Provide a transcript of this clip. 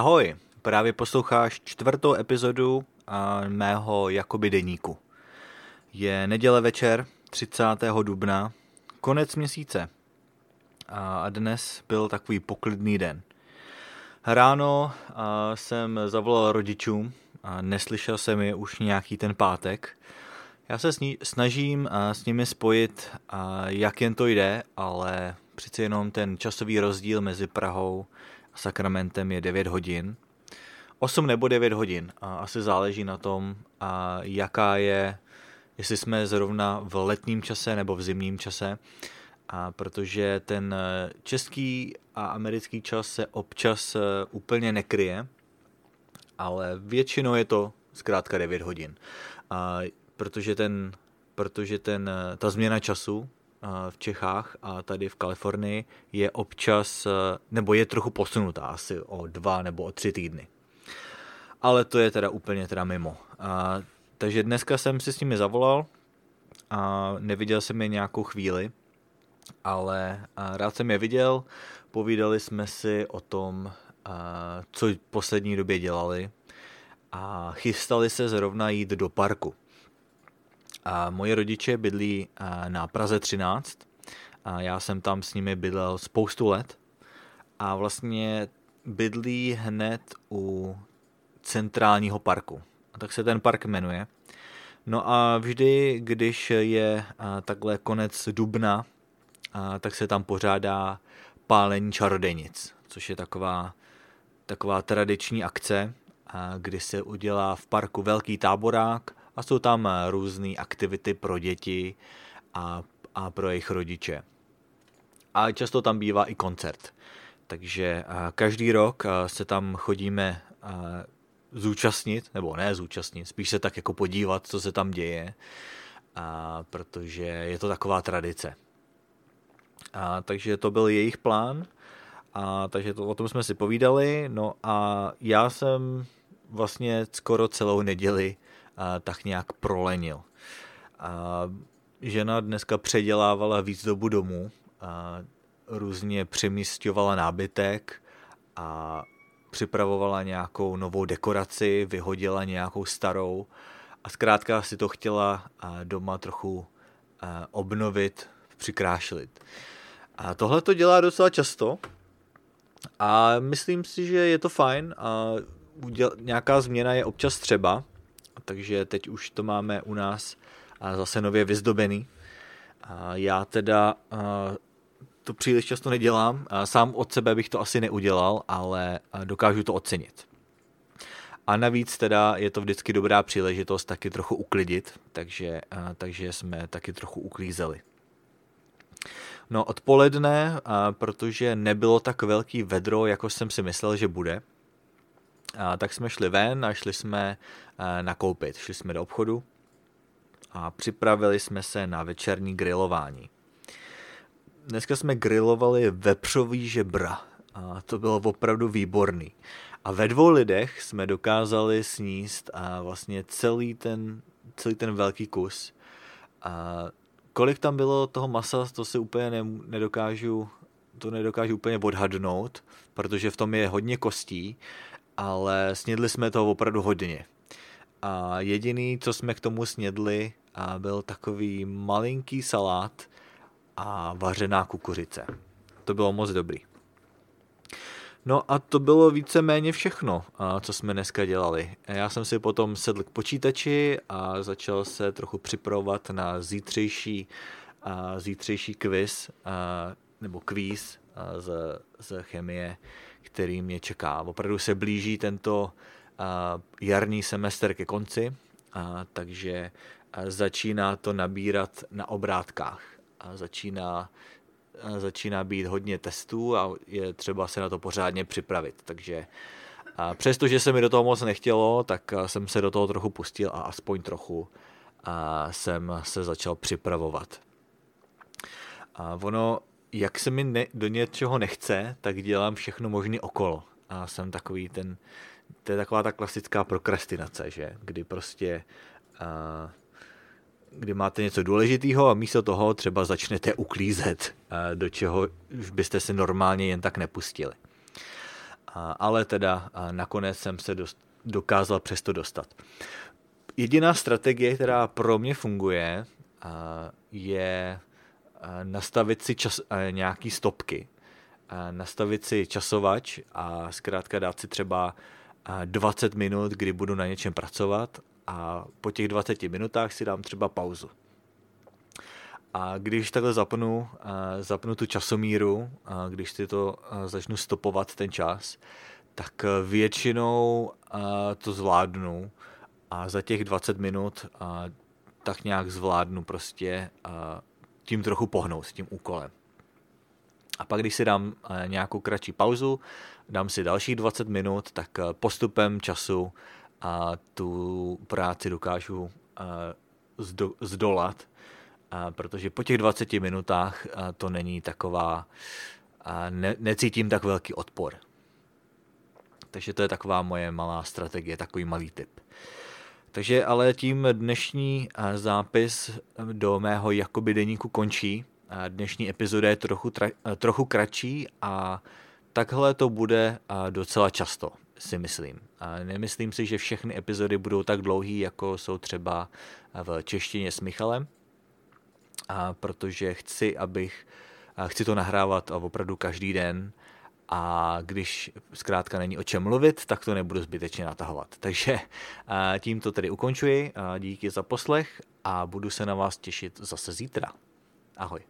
Ahoj, právě posloucháš čtvrtou epizodu mého Jakoby deníku. Je neděle večer, 30. dubna, konec měsíce a dnes byl takový poklidný den. Ráno jsem zavolal rodičům a neslyšel jsem je už nějaký ten pátek. Já se snažím a, s nimi spojit, a, jak jen to jde, ale přeci jenom ten časový rozdíl mezi Prahou a Sakramentem je 9 hodin. 8 nebo 9 hodin. A asi záleží na tom, a jaká je, jestli jsme zrovna v letním čase nebo v zimním čase. A protože ten český a americký čas se občas úplně nekryje, ale většinou je to zkrátka 9 hodin. A protože ten, protože ten, ta změna času v Čechách a tady v Kalifornii je občas, eh, nebo je trochu posunutá asi o dva nebo o tři týdny. Ale to je teda úplně teda mimo. A, takže dneska jsem si s nimi zavolal a neviděl jsem je nějakou chvíli, ale rád jsem je viděl, povídali jsme si o tom, co v poslední době dělali a chystali se zrovna jít do parku. A moje rodiče bydlí na Praze 13 a já jsem tam s nimi bydlel spoustu let a vlastně bydlí hned u centrálního parku. A tak se ten park jmenuje. No a vždy, když je takhle konec dubna, tak se tam pořádá pálení čarodejnic, což je taková, taková tradiční akce, kdy se udělá v parku velký táborák a jsou tam eh, různé aktivity pro děti a, a pro jejich rodiče. A často tam bývá i koncert. Takže eh, každý rok eh, se tam chodíme zúčastnit, nebo ne zúčastnit, spíš se tak jako podívat, co se tam děje, protože je to taková tradice. A, takže to byl jejich plán, a, takže to, o tom jsme si povídali, no a já jsem vlastně skoro celou neděli tak nějak prolenil. Žena dneska předělávala výzdobu domu, a různě přemístěvala nábytek a připravovala nějakou novou dekoraci, vyhodila nějakou starou a zkrátka si to chtěla doma trochu obnovit, přikrášlit. A tohle to dělá docela často a myslím si, že je to fajn a nějaká změna je občas třeba takže teď už to máme u nás zase nově vyzdobený. Já teda to příliš často nedělám, sám od sebe bych to asi neudělal, ale dokážu to ocenit. A navíc teda je to vždycky dobrá příležitost taky trochu uklidit, takže, takže jsme taky trochu uklízeli. No odpoledne, protože nebylo tak velký vedro, jako jsem si myslel, že bude, a tak jsme šli ven a šli jsme nakoupit. Šli jsme do obchodu a připravili jsme se na večerní grilování. Dneska jsme grilovali vepřový žebra a to bylo opravdu výborný. A ve dvou lidech jsme dokázali sníst a vlastně celý ten, celý ten velký kus. A kolik tam bylo toho masa, to si úplně ne, nedokážu, to nedokážu úplně odhadnout, protože v tom je hodně kostí ale snědli jsme toho opravdu hodně. A jediný, co jsme k tomu snědli, a byl takový malinký salát a vařená kukuřice. To bylo moc dobrý. No a to bylo víceméně všechno, co jsme dneska dělali. Já jsem si potom sedl k počítači a začal se trochu připravovat na zítřejší, zítřejší quiz, nebo kvíz z, z chemie, který mě čeká. Opravdu se blíží tento jarní semestr ke konci, takže začíná to nabírat na obrátkách. Začíná, začíná být hodně testů a je třeba se na to pořádně připravit. Takže přestože se mi do toho moc nechtělo, tak jsem se do toho trochu pustil a aspoň trochu jsem se začal připravovat. A ono jak se mi ne, do něčeho nechce, tak dělám všechno možné okolo. A jsem takový ten, to je taková ta klasická prokrastinace, že? Kdy prostě uh, kdy máte něco důležitého a místo toho třeba začnete uklízet, uh, do čeho byste se normálně jen tak nepustili. ale teda nakonec jsem se dost, dokázal přesto dostat. Jediná strategie, která pro mě funguje, je nastavit si čas, nějaký stopky, nastavit si časovač a zkrátka dát si třeba 20 minut, kdy budu na něčem pracovat a po těch 20 minutách si dám třeba pauzu. A když takhle zapnu, zapnu tu časomíru, když si to začnu stopovat ten čas, tak většinou to zvládnu a za těch 20 minut tak nějak zvládnu prostě tím trochu pohnout s tím úkolem. A pak, když si dám nějakou kratší pauzu, dám si dalších 20 minut, tak postupem času a tu práci dokážu zdolat protože po těch 20 minutách to není taková, ne, necítím tak velký odpor. Takže to je taková moje malá strategie, takový malý tip. Takže ale tím dnešní zápis do mého jakoby deníku končí. Dnešní epizoda je trochu, tra, trochu kratší a takhle to bude docela často, si myslím. Nemyslím si, že všechny epizody budou tak dlouhé, jako jsou třeba v češtině s Michalem, protože chci, abych, chci to nahrávat opravdu každý den a když zkrátka není o čem mluvit, tak to nebudu zbytečně natahovat. Takže tím to tedy ukončuji, díky za poslech a budu se na vás těšit zase zítra. Ahoj.